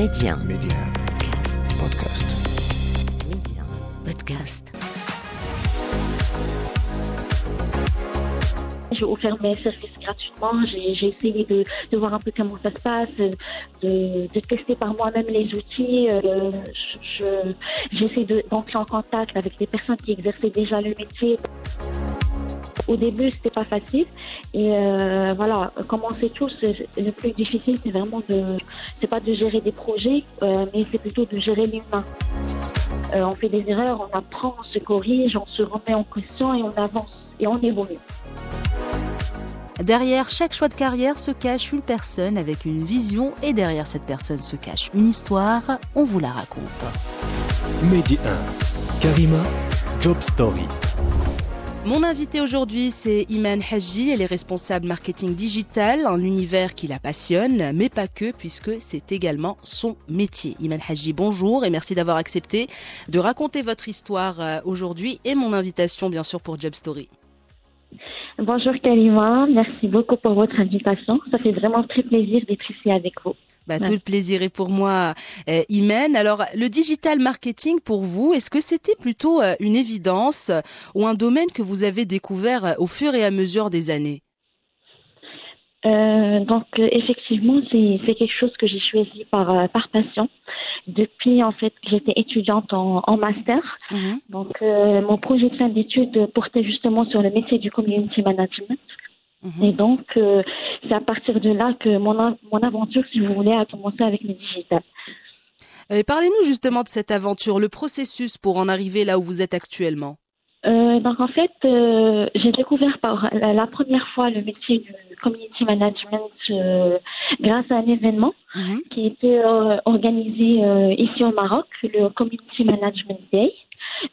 Média. Média. Podcast. Média. Podcast. J'ai offert mes services gratuitement. J'ai essayé de, de voir un peu comment ça se passe, de, de tester par moi-même les outils. Euh, je- je- J'essaie de- d'entrer en contact avec des personnes qui exerçaient déjà le métier. Au début, c'était pas facile. Et euh, voilà, comme on sait tous, c'est- le plus difficile, c'est vraiment de, c'est pas de gérer des projets, euh, mais c'est plutôt de gérer l'humain. Euh, on fait des erreurs, on apprend, on se corrige, on se remet en question et on avance et on évolue. Derrière chaque choix de carrière se cache une personne avec une vision et derrière cette personne se cache une histoire. On vous la raconte. Mehdi 1. Karima, Job Story. Mon invité aujourd'hui, c'est Iman Haji. Elle est responsable marketing digital, un univers qui la passionne, mais pas que, puisque c'est également son métier. Iman Haji, bonjour et merci d'avoir accepté de raconter votre histoire euh, aujourd'hui et mon invitation, bien sûr, pour Job Story. Bonjour Kalima, merci beaucoup pour votre invitation. Ça fait vraiment très plaisir d'être ici avec vous. Bah, Ouais. Tout le plaisir est pour moi, euh, Imen. Alors, le digital marketing pour vous, est-ce que c'était plutôt euh, une évidence euh, ou un domaine que vous avez découvert euh, au fur et à mesure des années? Euh, donc euh, effectivement, c'est quelque chose que j'ai choisi par euh, par passion. Depuis en fait que j'étais étudiante en, en master, donc euh, mon projet de fin d'études portait justement sur le métier du community management. Mhm. Et donc euh, c'est à partir de là que mon mon aventure, si vous voulez, a commencé avec le digital. Parlez-nous justement de cette aventure, le processus pour en arriver là où vous êtes actuellement. Euh, donc en fait, euh, j'ai découvert par la, la première fois le métier du community management euh, grâce à un événement Mhm. qui était euh, organisé euh, ici au Maroc, le Community Management Day.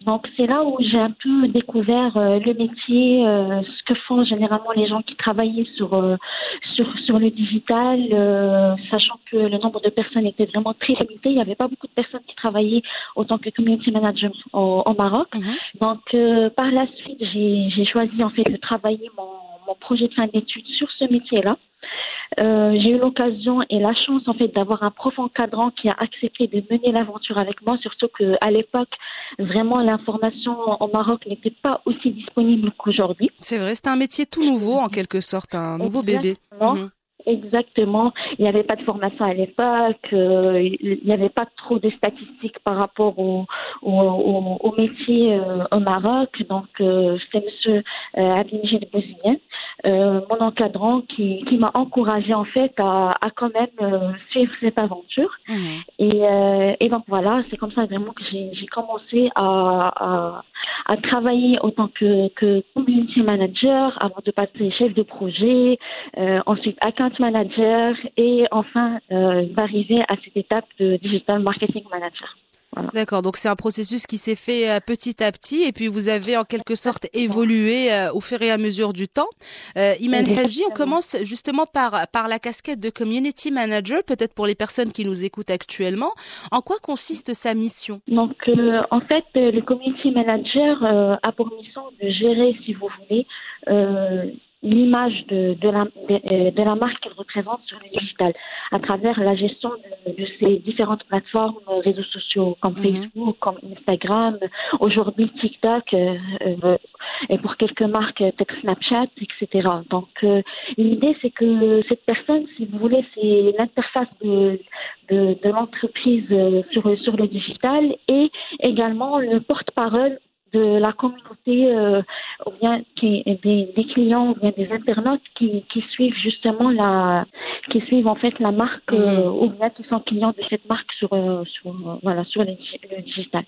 Donc c'est là où j'ai un peu découvert euh, le métier, euh, ce que font généralement les gens qui travaillaient sur euh, sur sur le digital, euh, sachant que le nombre de personnes était vraiment très limité. Il n'y avait pas beaucoup de personnes qui travaillaient autant que community manager au, au Maroc. Mhm. Donc euh, par la suite, j'ai j'ai choisi en fait de travailler mon mon projet de fin d'études sur ce métier-là. Euh, j'ai eu l'occasion et la chance en fait d'avoir un prof encadrant qui a accepté de mener l'aventure avec moi, surtout que à l'époque vraiment l'information au Maroc n'était pas aussi disponible qu'aujourd'hui. C'est vrai, c'est un métier tout nouveau en quelque sorte, un nouveau bébé. Exactement. Mhm. Exactement. Il n'y avait pas de formation à l'époque. euh, il n'y avait pas trop de statistiques par rapport au, au, au, au métier euh, au Maroc. Donc, euh, c'était Monsieur euh, Abdelmajid euh, mon encadrant, qui, qui m'a encouragé en fait à, à quand même euh, suivre cette aventure. Mhm. Et, euh, et donc voilà, c'est comme ça vraiment que j'ai commencé à, à, à travailler autant que, que community manager avant de passer chef de projet, euh, ensuite account manager et enfin euh, d'arriver à cette étape de digital marketing manager. D'accord, donc c'est un processus qui s'est fait euh, petit à petit et puis vous avez en quelque sorte évolué euh, au fur et à mesure du temps. Euh, Iman. Haji, on commence justement par, par la casquette de community manager, peut-être pour les personnes qui nous écoutent actuellement. En quoi consiste sa mission? Donc, euh, en fait, euh, le community manager euh, a pour mission de gérer, si vous voulez, euh, l'image de, de, la, de, euh, de la marque qu'elle représente sur le digital à travers la gestion de, ces différentes plateformes, euh, réseaux sociaux comme Mhm. Facebook, comme Instagram, aujourd'hui TikTok, euh, et pour quelques marques, peut-être Snapchat, etc. Donc, euh, l'idée, c'est que cette personne, si vous voulez, c'est l'interface de, de, l'entreprise sur, sur le digital et également le porte-parole de la communauté euh, ou bien qui, des, des clients ou bien des internautes qui, qui suivent justement la qui suivent en fait la marque euh, ou bien qui sont clients de cette marque sur euh, sur euh, voilà sur le, digi- le digital.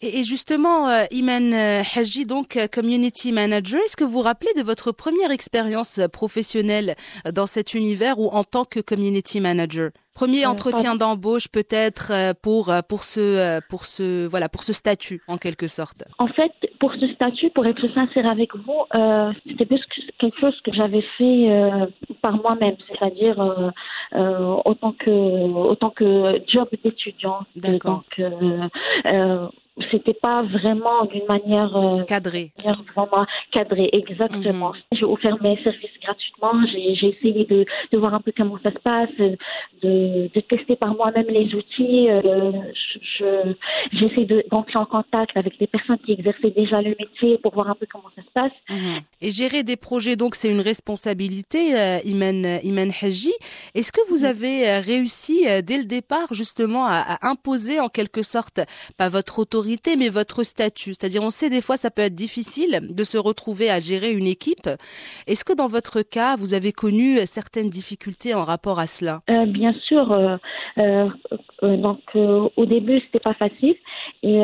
Et, et justement, euh, Iman euh, Haji, donc community manager, est-ce que vous vous rappelez de votre première expérience professionnelle dans cet univers ou en tant que community manager? Premier entretien d'embauche peut-être euh, pour euh, pour ce euh, pour ce voilà pour ce statut en quelque sorte. En fait, pour ce statut, pour être sincère avec vous, euh, c'était plus que- quelque chose que j'avais fait euh, par moi-même, c'est-à-dire euh, euh, autant que autant que job d'étudiant. D'accord. Donc, euh, euh, c'était pas vraiment d'une manière euh, cadrée, vraiment cadrée, exactement. Mhm. J'ai offert mes services gratuitement. J'ai, essayé de, de voir un peu comment ça se passe, de, de tester par moi-même les outils. Euh, je, j'essaie de, d'entrer en contact avec des personnes qui exerçaient déjà le métier pour voir un peu comment ça se passe. Mhm. Et gérer des projets, donc, c'est une responsabilité, euh, Iman, Iman Haji. Est-ce que vous avez euh, réussi euh, dès le départ, justement, à, à imposer en quelque sorte, pas votre autorité, mais votre statut C'est-à-dire, on sait des fois, ça peut être difficile de se retrouver à gérer une équipe. Est-ce que dans votre cas, vous avez connu certaines difficultés en rapport à cela? Euh, bien sûr, euh, euh, donc au début c'était pas facile et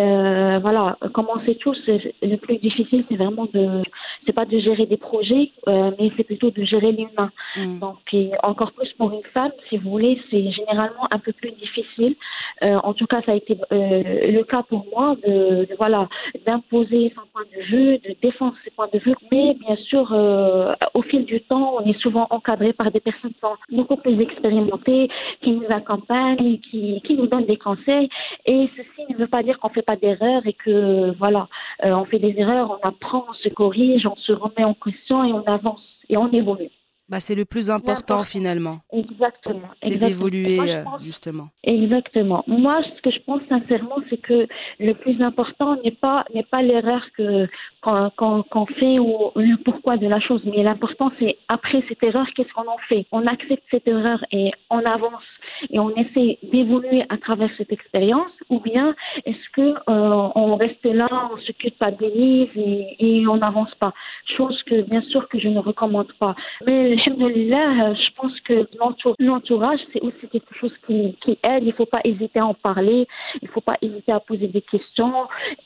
voilà, comme on sait tous, le plus difficile c'est vraiment de, c'est pas de gérer des projets, mais c'est plutôt de gérer l'humain. Mm. Donc et encore plus pour une femme, si vous voulez, c'est généralement un peu plus difficile. En tout cas, ça a été le cas pour moi de, voilà d'imposer son point de vue, de défendre ses points de vue. Mais bien sûr, euh, au fil du temps, on est souvent encadré par des personnes qui sont beaucoup plus expérimentées, qui nous accompagnent, qui, qui nous donnent des conseils. Et ceci ne veut pas dire qu'on fait pas d'erreurs et que voilà, euh, on fait des erreurs, on apprend, on se corrige, on se remet en question et on avance et on évolue. Bah, c'est le plus important finalement, Exactement. c'est d'évoluer euh, justement. Exactement. Moi, ce que je pense sincèrement, c'est que le plus important n'est pas n'est pas l'erreur que qu'on fait ou le pourquoi de la chose, mais l'important c'est après cette erreur, qu'est-ce qu'on en fait? On accepte cette erreur et on avance et on essaie d'évoluer à travers cette expérience, ou bien est-ce que euh, on reste là, on se culpabilise et, et on n'avance pas? Chose que bien sûr que je ne recommande pas. Mais alhamdoulilah, euh, je pense que l'entour- l'entourage, c'est aussi quelque chose qui, qui aide. Il ne faut pas hésiter à en parler. Il ne faut pas hésiter à poser des questions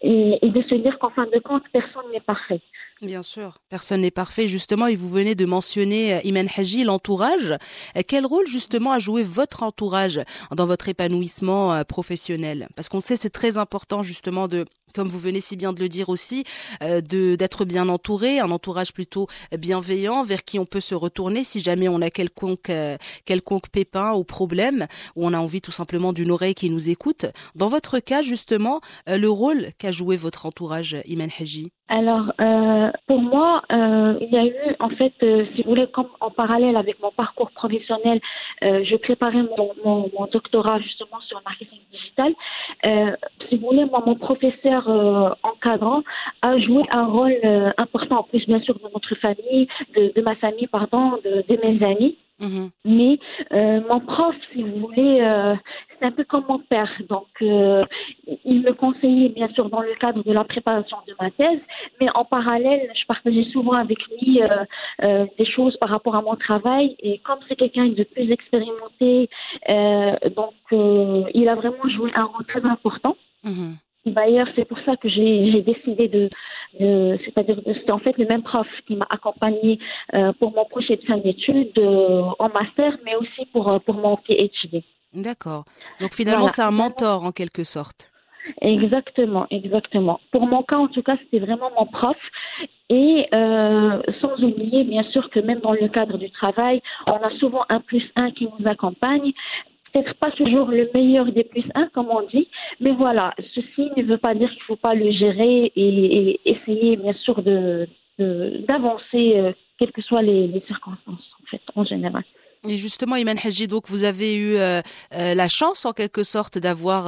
et, de se dire qu'en fin de compte, personne n'est parfait. Bien sûr, personne n'est parfait justement et vous venez de mentionner euh, Iman Haji, l'entourage. Euh, Quel rôle justement a joué votre entourage dans votre épanouissement professionnel? Parce qu'on sait, c'est très important justement de comme vous venez si bien de le dire aussi, euh, de d'être bien entouré, un entourage plutôt bienveillant vers qui on peut se retourner si jamais on a quelconque euh, quelconque pépin ou problème ou on a envie tout simplement d'une oreille qui nous écoute. Dans votre cas justement, euh, le rôle qu'a joué votre entourage, Iman Haji? Alors, euh, pour moi, euh, il y a eu, en fait, euh, si vous voulez, comme en parallèle avec mon parcours professionnel, je préparais mon, mon, mon doctorat justement sur le marketing digital. Si vous voulez, moi, mon professeur encadrant a joué un rôle important, en plus, bien sûr, de notre famille, de, de ma famille, pardon, de, de mes amis. Mhm. Mais euh, mon prof, si vous voulez, euh, c'est un peu comme mon père. Donc, euh, il me conseillait, bien sûr, dans le cadre de la préparation de ma thèse, mais en parallèle, je partageais souvent avec lui euh, euh, des choses par rapport à mon travail. Et comme c'est quelqu'un de plus expérimenté, donc il a vraiment joué un rôle très important. Mhm. D'ailleurs, c'est pour ça que j'ai décidé de, de c'est-à-dire que c'était en fait le même prof qui m'a accompagné euh, pour mon projet de fin d'études euh, en master, mais aussi pour euh, pour mon PhD. D'accord. Donc finalement, Voilà. c'est un mentor en quelque sorte. Exactement, exactement. Pour mon cas, en tout cas, c'était vraiment mon prof. Et euh, sans oublier, bien sûr, que même dans le cadre du travail, on a souvent un plus un qui nous accompagne. Peut-être pas toujours le meilleur des plus un, comme on dit, mais voilà, ceci ne veut pas dire qu'il ne faut pas le gérer et, essayer, bien sûr, de de- d'avancer, euh, quelles que soient les, circonstances, en fait, en général. Et justement, Iman Haji, donc vous avez eu euh, euh, la chance en quelque sorte d'avoir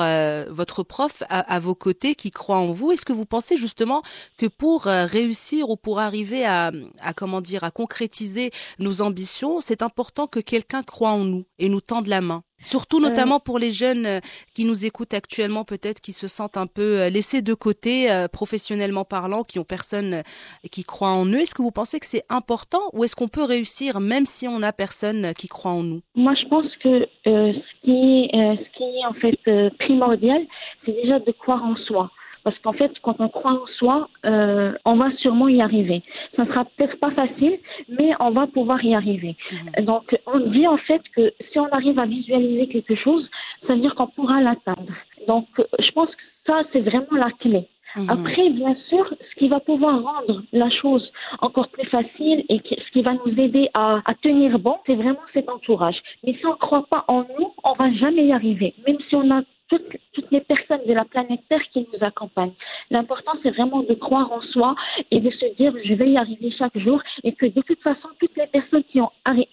votre prof à, à vos côtés qui croit en vous. Est-ce que vous pensez justement que pour réussir ou pour arriver à, à comment dire à concrétiser nos ambitions, c'est important que quelqu'un croit en nous et nous tende la main? Surtout notamment pour les jeunes euh, qui nous écoutent actuellement, peut-être qui se sentent un peu euh, laissés de côté euh, professionnellement parlant, qui ont personne euh, qui croit en eux. Est-ce que vous pensez que c'est important ou est-ce qu'on peut réussir même si on n'a personne euh, qui croit en nous? Moi, je pense que euh, ce, qui est, euh, ce qui est en fait euh, primordial, c'est déjà de croire en soi. Parce qu'en fait, quand on croit en soi, euh, on va sûrement y arriver. Ça ne sera peut-être pas facile, mais on va pouvoir y arriver. Donc, on dit en fait que si on arrive à visualiser quelque chose, ça veut dire qu'on pourra l'atteindre. Donc, je pense que ça, c'est vraiment la clé. Mhm. Après, bien sûr, ce qui va pouvoir rendre la chose encore plus facile et ce qui va nous aider à, à tenir bon, c'est vraiment cet entourage. Mais si on ne croit pas en nous, on va jamais y arriver. Même si on a toutes, toutes les personnes de la planète Terre qui nous accompagnent. L'important, c'est vraiment de croire en soi et de se dire je vais y arriver chaque jour et que de toute façon, toutes les personnes qui ont,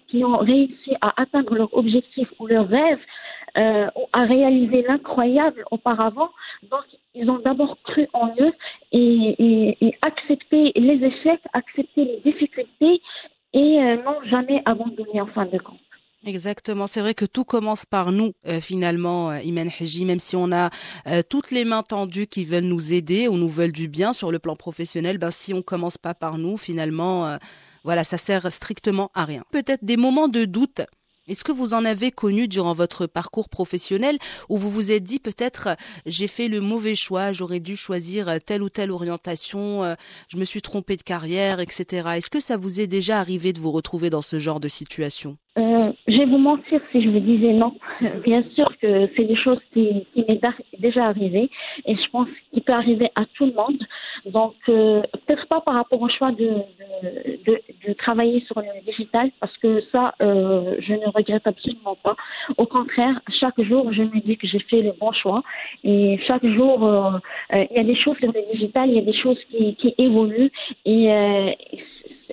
qui ont réussi à atteindre leur objectif ou leur rêve, euh, à réaliser l'incroyable auparavant. Donc, ils ont d'abord cru en eux et, et, et, accepté les échecs, accepté les difficultés et euh, n'ont jamais abandonné en fin de compte. Exactement, c'est vrai que tout commence par nous euh, finalement, euh, Imen Haji, même si on a euh, toutes les mains tendues qui veulent nous aider ou nous veulent du bien sur le plan professionnel, ben si on commence pas par nous, finalement, euh, voilà, ça sert strictement à rien. Peut-être des moments de doute est-ce que vous en avez connu durant votre parcours professionnel où vous vous êtes dit peut-être j'ai fait le mauvais choix, j'aurais dû choisir telle ou telle orientation, euh, je me suis trompé de carrière, etc. Est-ce que ça vous est déjà arrivé de vous retrouver dans ce genre de situation? Euh, Je vais vous mentir si je vous disais non. Bien sûr que c'est des choses qui, qui m'est déjà arrivé et je pense qu'il peut arriver à tout le monde. Donc euh, peut-être pas par rapport au choix de, de, de, de, travailler sur le digital parce que ça, euh, je ne regrette absolument pas. Au contraire, chaque jour, je me dis que j'ai fait le bon choix. Et chaque jour, euh, euh, il y a des choses sur le digital, il y a des choses qui, qui évoluent. Et euh,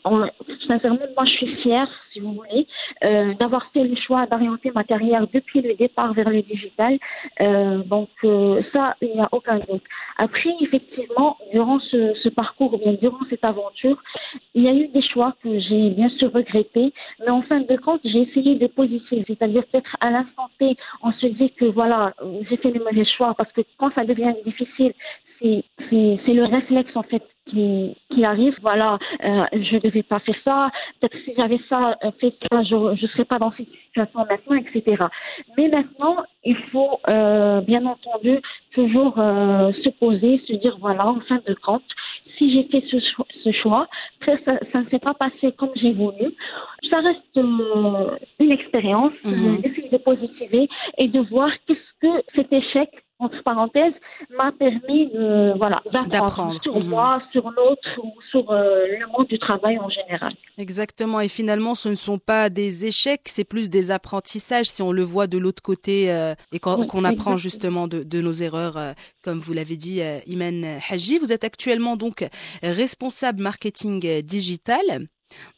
on, sincèrement, moi, je suis fière, si vous voulez, euh, d'avoir fait le choix d'orienter ma carrière depuis le départ vers le digital. Euh, donc, euh, ça, il n'y a aucun doute. Après, effectivement, durant ce, ce, parcours, bien durant cette aventure, il y a eu des choix que j'ai bien sûr regrettés, mais en fin de compte, j'ai essayé de positiver, c'est-à-dire peut-être à l'instant T, on se dit que voilà, j'ai fait le mauvais choix, parce que quand ça devient difficile, c'est le réflexe en fait qui, qui arrive. Voilà, euh, je ne devais pas faire ça. Peut-être si j'avais ça euh, fait ça, je ne serais pas dans cette situation maintenant, etc. Mais maintenant, il faut euh, bien entendu toujours euh, se poser, se dire voilà, en fin de compte, si j'ai fait ce, choix, ce choix ça, ça ne s'est pas passé comme j'ai voulu. Ça reste euh, une expérience, mm -hmm. d'essayer de positiver et de voir qu'est-ce que cet échec entre parenthèses, m'a permis de voilà d'apprendre sur mmh. moi, sur l'autre ou sur euh, le monde du travail en général. Exactement. Et finalement, ce ne sont pas des échecs, c'est plus des apprentissages si on le voit de l'autre côté euh, et qu'on oui, apprend justement de, de, nos erreurs, euh, comme vous l'avez dit, euh, Imen Haji. Vous êtes actuellement donc responsable marketing digital.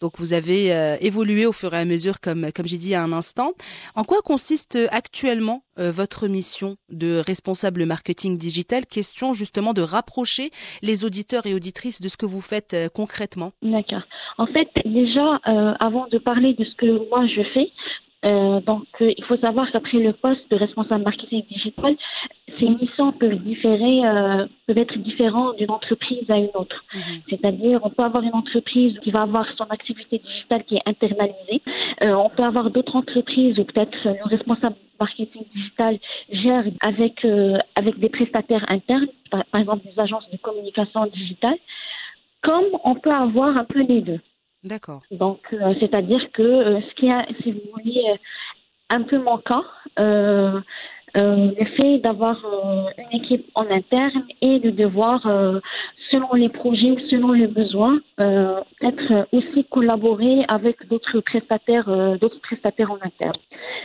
Donc vous avez euh, évolué au fur et à mesure, comme, comme j'ai dit il y a un instant. En quoi consiste actuellement euh, votre mission de responsable marketing digital? Question justement de rapprocher les auditeurs et auditrices de ce que vous faites euh, concrètement. D'accord. En fait, déjà, euh, avant de parler de ce que moi je fais, euh, donc, euh, il faut savoir qu'après le poste de responsable marketing digital, ces missions peuvent différer, euh, peuvent être différentes d'une entreprise à une autre. -hmm. C'est-à-dire, on peut avoir une entreprise qui va avoir son activité digitale qui est internalisée. Euh, on peut avoir d'autres entreprises où peut-être le responsable marketing digital gère avec euh, avec des prestataires internes, par, par exemple des agences de communication digitale. Comme on peut avoir un peu les deux. D'accord. Donc, euh, c'est-à-dire que euh, ce qui a, si vous voulez, un peu manquant, euh, le fait d'avoir une équipe en interne et de devoir, selon les projets, selon les besoins, être aussi collaborer avec d'autres prestataires, d'autres prestataires en interne.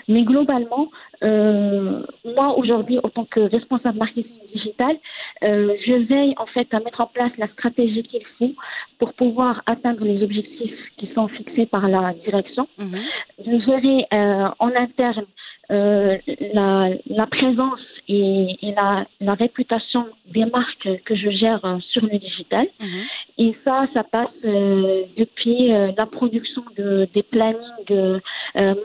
Mais globalement, moi aujourd'hui, en tant que responsable marketing digital, je veille en fait à mettre en place la stratégie qu'il faut pour pouvoir atteindre les objectifs qui sont fixés par la direction. Mm -hmm. Je gérer euh, en interne euh, la, la, présence et, et la, la, réputation des marques que je gère sur le digital. Mm -hmm. Et ça, ça passe euh, depuis euh, la production de, des plannings euh,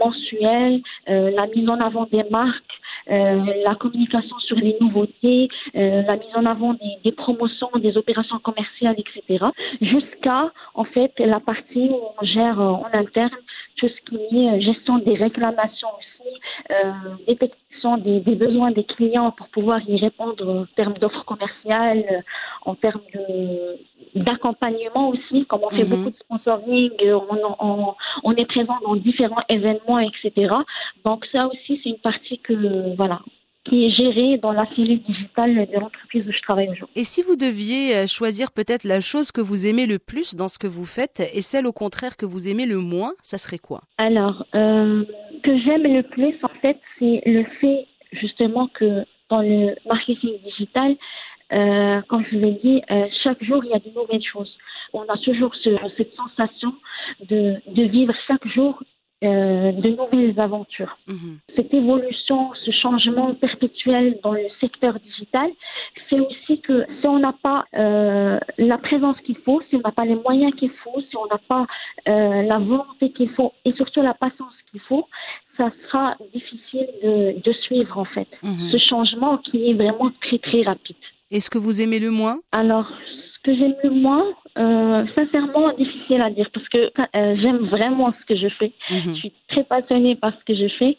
mensuels, la mise en avant des marques, euh, la communication sur les nouveautés, euh, la mise en avant des, des, promotions, des opérations commerciales, etc. Jusqu'à en fait la partie où on gère euh, en interne tout ce qui est gestion des réclamations aussi, détection des, des, besoins des clients pour pouvoir y répondre en termes d'offres commerciales, en termes de d'accompagnement aussi, comme on fait mm -hmm. beaucoup de sponsoring, on, on, on, est présent dans différents événements, etc. Donc ça aussi, c'est une partie que, voilà, qui est gérée dans la cellule digitale de l'entreprise où je travaille aujourd'hui. Et si vous deviez choisir peut-être la chose que vous aimez le plus dans ce que vous faites et celle au contraire que vous aimez le moins, ça serait quoi? Alors, euh, que j'aime le plus, en fait, c'est le fait justement que dans le marketing digital, euh, comme je l'ai dit, euh, chaque jour, il y a de nouvelles choses. On a toujours ce, cette sensation de, de vivre chaque jour euh, de nouvelles aventures. Mhm. Cette évolution, ce changement perpétuel dans le secteur digital fait aussi que si on n'a pas la présence qu'il faut, si on n'a pas les moyens qu'il faut, si on n'a pas la volonté qu'il faut et surtout la patience qu'il faut, ça sera difficile de, de suivre en fait Mhm. ce changement qui est vraiment très très rapide. Est-ce que vous aimez le moins Alors, ce que j'aime le moins, euh, sincèrement, difficile à dire parce que euh, j'aime vraiment ce que je fais. Mhm. Je suis très passionnée par ce que je fais.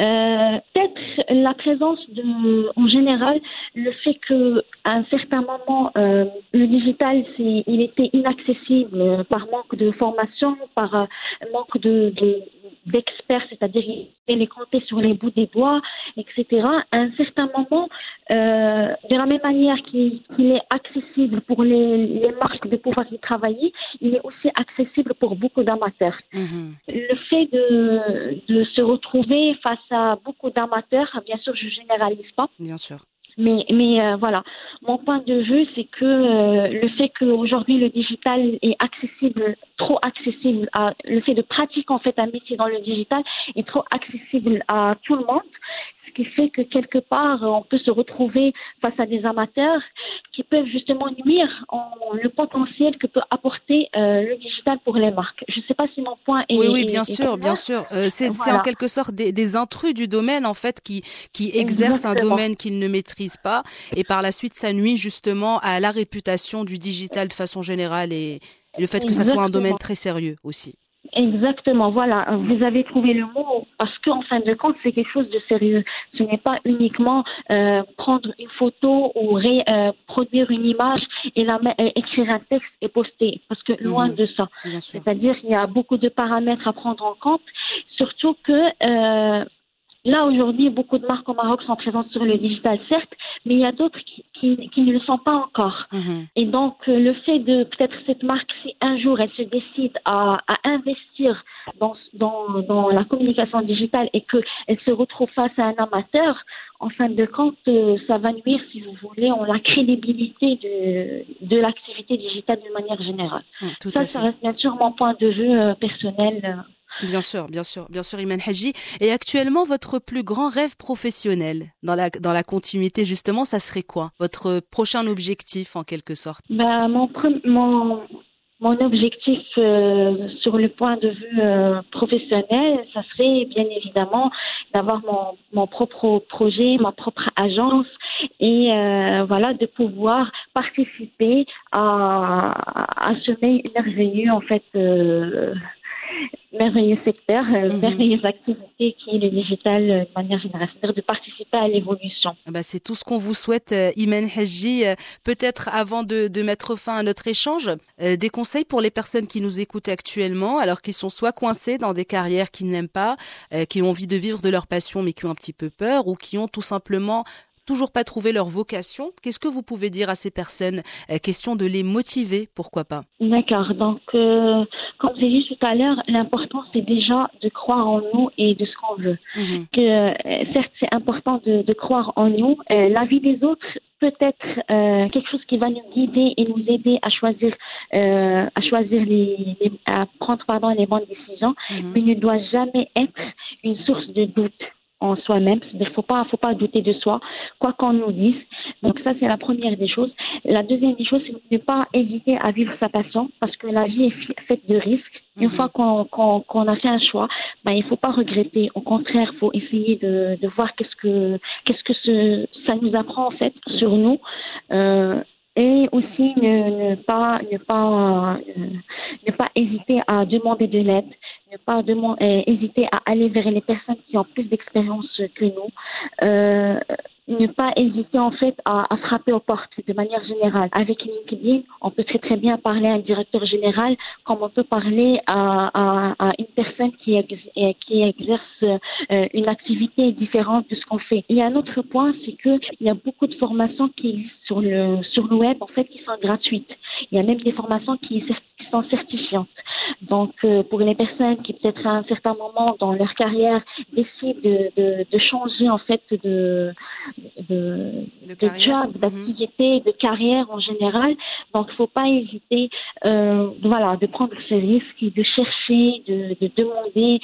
Euh, Peut-être la présence de, en général, le fait que à un certain moment, le digital, il était inaccessible par manque de formation, par manque de, de- d'experts, c'est-à-dire il les compter sur les bouts des doigts, etc. À un certain moment, euh, de la même manière qu'il, est accessible pour les, les marques de pouvoir y travailler, il est aussi accessible pour beaucoup d'amateurs Mhm. le fait de, de se retrouver face à beaucoup d'amateurs, bien sûr, je généralise pas, Bien sûr. Mais, mais euh, voilà, mon point de vue, c'est que euh, le fait qu'aujourd'hui le digital est accessible, trop accessible, à, le fait de pratiquer en fait un métier dans le digital est trop accessible à tout le monde, qui fait que quelque part on peut se retrouver face à des amateurs qui peuvent justement nuire en le potentiel que peut apporter euh, le digital pour les marques. Je ne sais pas si mon point est Oui, oui, bien est sûr, bien sûr. Euh, c'est c'est Voilà. en quelque sorte des, des intrus du domaine en fait qui qui exercent un domaine qu'ils ne maîtrisent pas et par la suite ça nuit justement à la réputation du digital de façon générale et, et le fait que ça soit un domaine très sérieux aussi. Exactement, voilà, vous avez trouvé le mot parce qu'en fin de compte, c'est quelque chose de sérieux. Ce n'est pas uniquement euh, prendre une photo ou ré- euh, produire une image et la euh, écrire un texte et poster, parce que loin Mhm. de ça. C'est-à-dire qu'il y a beaucoup de paramètres à prendre en compte, surtout que euh, là aujourd'hui, beaucoup de marques au Maroc sont présentes sur le digital, certes, mais il y a d'autres qui, qui, qui ne le sont pas encore. Mhm. Et donc, euh, le fait de peut-être cette marque, si un jour elle se décide à, à investir dans, dans, dans la communication digitale et qu'elle se retrouve face à un amateur, en fin de compte, euh, ça va nuire, si vous voulez, en la crédibilité de, de l'activité digitale d'une manière générale. Ça, ça reste bien sûr mon point de vue euh, personnel. Bien sûr, bien sûr, bien sûr, Iman Haji. Et actuellement, votre plus grand rêve professionnel dans la dans la continuité justement, ça serait quoi? Votre prochain objectif en quelque sorte? Ben, mon, mon, mon objectif euh, sur le point de vue euh, professionnel, ça serait bien évidemment d'avoir mon, mon propre projet, ma propre agence et euh, voilà de pouvoir participer à, à ce me- merveilleux en fait merveilleux secteur, euh, Mhm. merveilleuse activité qui est le digital euh, de manière générale, c'est-à-dire de participer à l'évolution. Ah bah, c'est tout ce qu'on vous souhaite, euh, Iman Haji. Euh, Peut-être avant de, de mettre fin à notre échange, euh, des conseils pour les personnes qui nous écoutent actuellement, alors qu'ils sont soit coincés dans des carrières qu'ils n'aiment pas, euh, qui ont envie de vivre de leur passion mais qui ont un petit peu peur, ou qui ont tout simplement toujours pas trouvé leur vocation. Qu'est-ce que vous pouvez dire à ces personnes? Euh, Question de les motiver, pourquoi pas? D'accord. Donc, euh, comme j'ai dit tout à l'heure, l'important c'est déjà de croire en nous et de ce qu'on veut. Mhm. Que euh, certes, c'est important de, de croire en nous. Euh, la vie des autres peut être euh, quelque chose qui va nous guider et nous aider à choisir, euh, à choisir les, les- à prendre pardon les bonnes décisions, Mhm. mais ne doit jamais être une source de doute en soi-même. C'est-à-dire, faut pas, faut pas douter de soi, quoi qu'on nous dise. Donc ça, c'est la première des choses. La deuxième des choses, c'est de ne pas hésiter à vivre sa passion, parce que la vie est faite de risques. Une Mhm. fois qu'on qu'on a fait un choix, ben, il faut pas regretter. Au contraire, il faut essayer de, de voir qu'est-ce que qu'est-ce que ce, ça nous apprend en fait sur nous. Euh, et aussi ne, ne pas ne pas euh, ne pas hésiter à demander de l'aide, ne pas deman- euh, hésiter à aller vers les personnes qui ont plus d'expérience que nous, euh, ne pas hésiter en fait à, à frapper aux portes de manière générale. Avec LinkedIn, on peut très très bien parler à un directeur général comme on peut parler à, à, à une personne qui, euh, qui exerce euh, une activité différente de ce qu'on fait. A un autre point, c'est que il y a beaucoup de formations qui sur le sur le web en fait qui sont gratuites. Il y a même des formations qui assistante certifiante. Donc, euh, pour les personnes qui peut-être à un certain moment dans leur carrière décident de, de, de changer en fait de, de, job, Mhm. d'activité, de carrière en général. Donc, faut pas hésiter, euh, voilà, de prendre ce risque, et de chercher, de, de demander.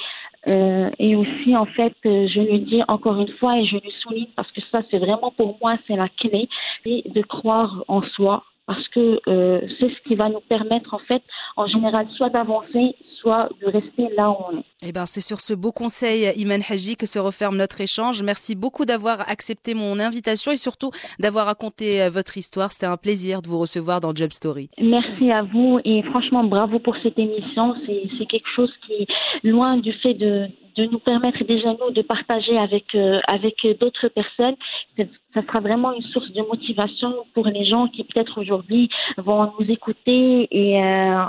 euh, et aussi, en fait, je le dis encore une fois et je le souligne parce que ça, c'est vraiment pour moi, c'est la clé, et de croire en soi. Parce que euh, c'est ce qui va nous permettre, en fait, en général, soit d'avancer, soit de rester là où on est. Eh ben, c'est sur ce beau conseil, Iman Haji, que se referme notre échange. Merci beaucoup d'avoir accepté mon invitation et surtout d'avoir raconté euh, votre histoire. C'était un plaisir de vous recevoir dans Job Story. Merci à vous et franchement bravo pour cette émission. C'est c'est quelque chose qui, loin du fait de, de nous permettre déjà nous de partager avec euh, avec d'autres personnes, ça sera vraiment une source de motivation pour les gens qui peut-être aujourd'hui vont nous écouter. Et, euh,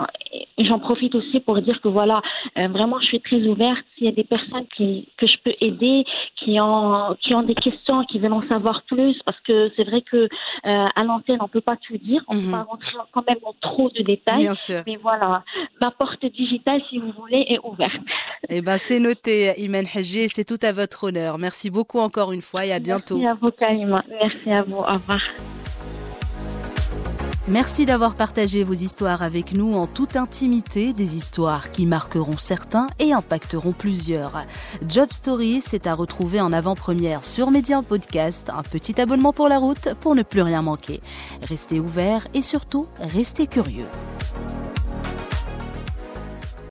et j'en profite aussi pour dire que voilà euh, vraiment je suis très ouverte. S'il y a des personnes qui que je peux aider qui ont qui ont des questions qui veulent en savoir plus parce que c'est vrai que à l'antenne on peut pas tout dire. On Mhm. peut pas rentrer quand même dans trop de détails. Bien sûr. mais voilà ma porte digitale si vous voulez est ouverte. Eh ben, c'est noté, Iman Haji, et c'est tout à votre honneur. Merci beaucoup encore une fois et à bientôt. merci à vous Karima merci à vous au revoir Merci d'avoir partagé vos histoires avec nous en toute intimité, des histoires qui marqueront certains et impacteront plusieurs. Job Story, c'est à retrouver en avant-première sur Média Podcast, un petit abonnement pour la route pour ne plus rien manquer. Restez ouverts et surtout, restez curieux.